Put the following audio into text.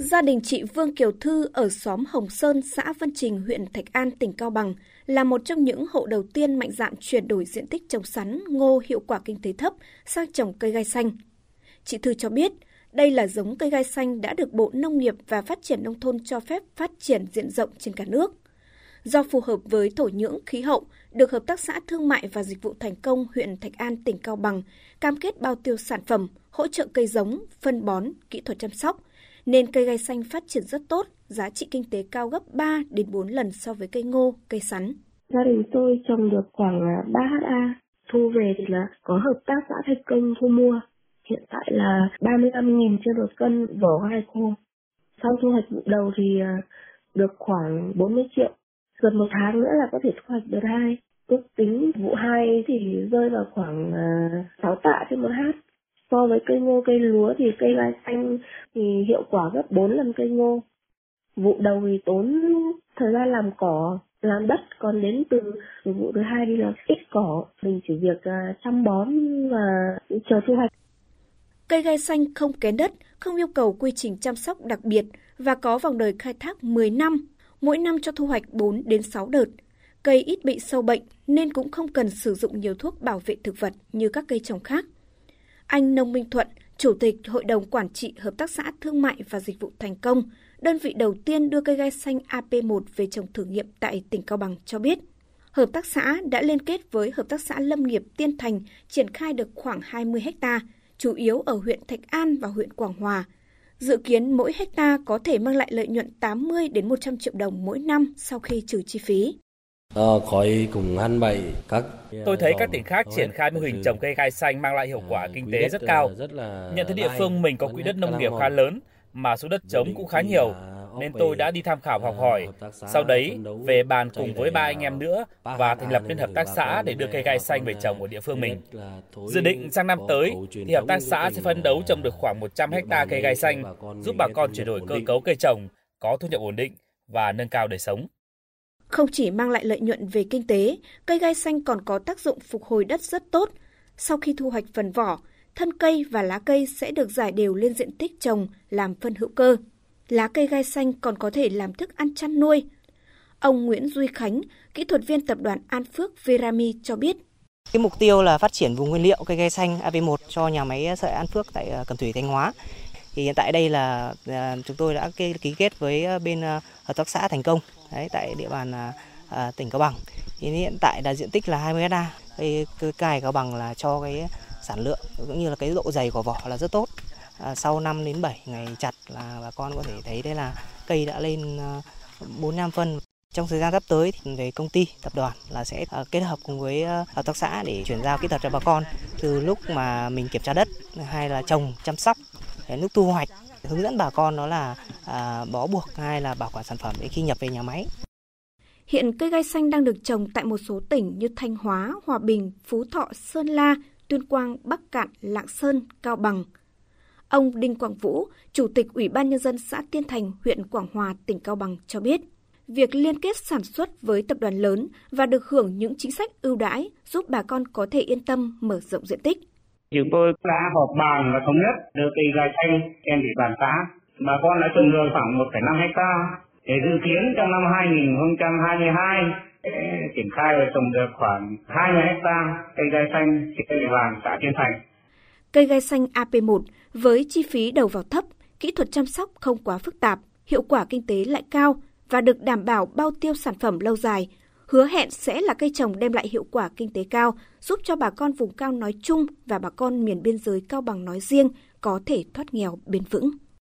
Gia đình chị Vương Kiều Thư ở xóm Hồng Sơn, xã Vân Trình, huyện Thạch An, tỉnh Cao Bằng là một trong những hộ đầu tiên mạnh dạn chuyển đổi diện tích trồng sắn, ngô hiệu quả kinh tế thấp sang trồng cây gai xanh. Chị Thư cho biết, đây là giống cây gai xanh đã được Bộ Nông nghiệp và Phát triển Nông thôn cho phép phát triển diện rộng trên cả nước. Do phù hợp với thổ nhưỡng, khí hậu, được Hợp tác xã Thương mại và Dịch vụ Thành công huyện Thạch An, tỉnh Cao Bằng cam kết bao tiêu sản phẩm, hỗ trợ cây giống, phân bón, kỹ thuật chăm sóc, nên cây gai xanh phát triển rất tốt, giá trị kinh tế cao gấp 3 đến 4 lần so với cây ngô, cây sắn. Gia đình tôi trồng được khoảng à, 3 ha, thu về thì là có hợp tác xã Thạch công thu mua. Hiện tại là 35.000 trên một cân vỏ gai khô. Sau thu hoạch vụ đầu thì à, được khoảng 40 triệu gần một tháng nữa là có thể thu hoạch được hai ước tính vụ hai thì rơi vào khoảng à, 6 tạ trên một hát so với cây ngô cây lúa thì cây gai xanh thì hiệu quả gấp 4 lần cây ngô vụ đầu thì tốn thời gian làm cỏ làm đất còn đến từ vụ thứ hai đi là ít cỏ mình chỉ việc uh, chăm bón và chờ thu hoạch Cây gai xanh không kén đất, không yêu cầu quy trình chăm sóc đặc biệt và có vòng đời khai thác 10 năm mỗi năm cho thu hoạch 4 đến 6 đợt. Cây ít bị sâu bệnh nên cũng không cần sử dụng nhiều thuốc bảo vệ thực vật như các cây trồng khác. Anh Nông Minh Thuận, Chủ tịch Hội đồng Quản trị Hợp tác xã Thương mại và Dịch vụ Thành công, đơn vị đầu tiên đưa cây gai xanh AP1 về trồng thử nghiệm tại tỉnh Cao Bằng cho biết. Hợp tác xã đã liên kết với Hợp tác xã Lâm nghiệp Tiên Thành triển khai được khoảng 20 ha, chủ yếu ở huyện Thạch An và huyện Quảng Hòa – Dự kiến mỗi hecta có thể mang lại lợi nhuận 80 đến 100 triệu đồng mỗi năm sau khi trừ chi phí. Ờ, Tôi thấy các tỉnh khác triển khai mô hình trồng cây gai xanh mang lại hiệu quả kinh tế rất cao. Nhận thấy địa phương mình có quỹ đất nông nghiệp khá lớn mà số đất trống cũng khá nhiều nên tôi đã đi tham khảo học hỏi. Sau đấy, về bàn cùng với ba anh em nữa và thành lập nên hợp tác xã để đưa cây gai xanh về trồng ở địa phương mình. Dự định sang năm tới thì hợp tác xã sẽ phấn đấu trồng được khoảng 100 hecta cây gai xanh, giúp bà con chuyển đổi cơ cấu cây trồng, có thu nhập ổn định và nâng cao đời sống. Không chỉ mang lại lợi nhuận về kinh tế, cây gai xanh còn có tác dụng phục hồi đất rất tốt. Sau khi thu hoạch phần vỏ, thân cây và lá cây sẽ được giải đều lên diện tích trồng làm phân hữu cơ lá cây gai xanh còn có thể làm thức ăn chăn nuôi. Ông Nguyễn Duy Khánh, kỹ thuật viên tập đoàn An Phước Verami cho biết. Cái mục tiêu là phát triển vùng nguyên liệu cây gai xanh AV1 cho nhà máy sợi An Phước tại ờ, Cẩm Thủy Thanh Hóa. Thì hiện tại đây là à, chúng tôi đã ký kết với à, bên à, hợp tác xã Thành Công đấy, tại địa bàn tỉnh Cao Bằng. Thì hiện tại là diện tích là 20 ha. Cây cài Cao Bằng là cho cái sản lượng cũng như là cái độ dày của vỏ là rất tốt. À, sau 5 đến 7 ngày chặt là bà con có thể thấy đây là cây đã lên 45 à, phân. Trong thời gian sắp tới thì về công ty, tập đoàn là sẽ kết hợp cùng với hợp tác xã để chuyển giao kỹ thuật cho bà con từ lúc mà mình kiểm tra đất hay là trồng, chăm sóc lúc thu hoạch hướng dẫn bà con đó là à, bó buộc hay là bảo quản sản phẩm để khi nhập về nhà máy. Hiện cây gai xanh đang được trồng tại một số tỉnh như Thanh Hóa, Hòa Bình, Phú Thọ, Sơn La, Tuyên Quang, Bắc Cạn, Lạng Sơn, Cao Bằng – Ông Đinh Quang Vũ, Chủ tịch Ủy ban Nhân dân xã Tiên Thành, huyện Quảng Hòa, tỉnh Cao Bằng cho biết, việc liên kết sản xuất với tập đoàn lớn và được hưởng những chính sách ưu đãi giúp bà con có thể yên tâm mở rộng diện tích. Chúng tôi đã họp bàn và thống nhất đưa cây gai xanh trên địa bàn xã. Bà con đã trồng được khoảng 1,5 hecta. Để dự kiến trong năm 2022 triển khai và trồng được khoảng 20 hecta cây gai xanh trên địa bàn xã Tiên Thành. Cây gai xanh AP1 với chi phí đầu vào thấp, kỹ thuật chăm sóc không quá phức tạp, hiệu quả kinh tế lại cao và được đảm bảo bao tiêu sản phẩm lâu dài, hứa hẹn sẽ là cây trồng đem lại hiệu quả kinh tế cao, giúp cho bà con vùng cao nói chung và bà con miền biên giới Cao Bằng nói riêng có thể thoát nghèo bền vững.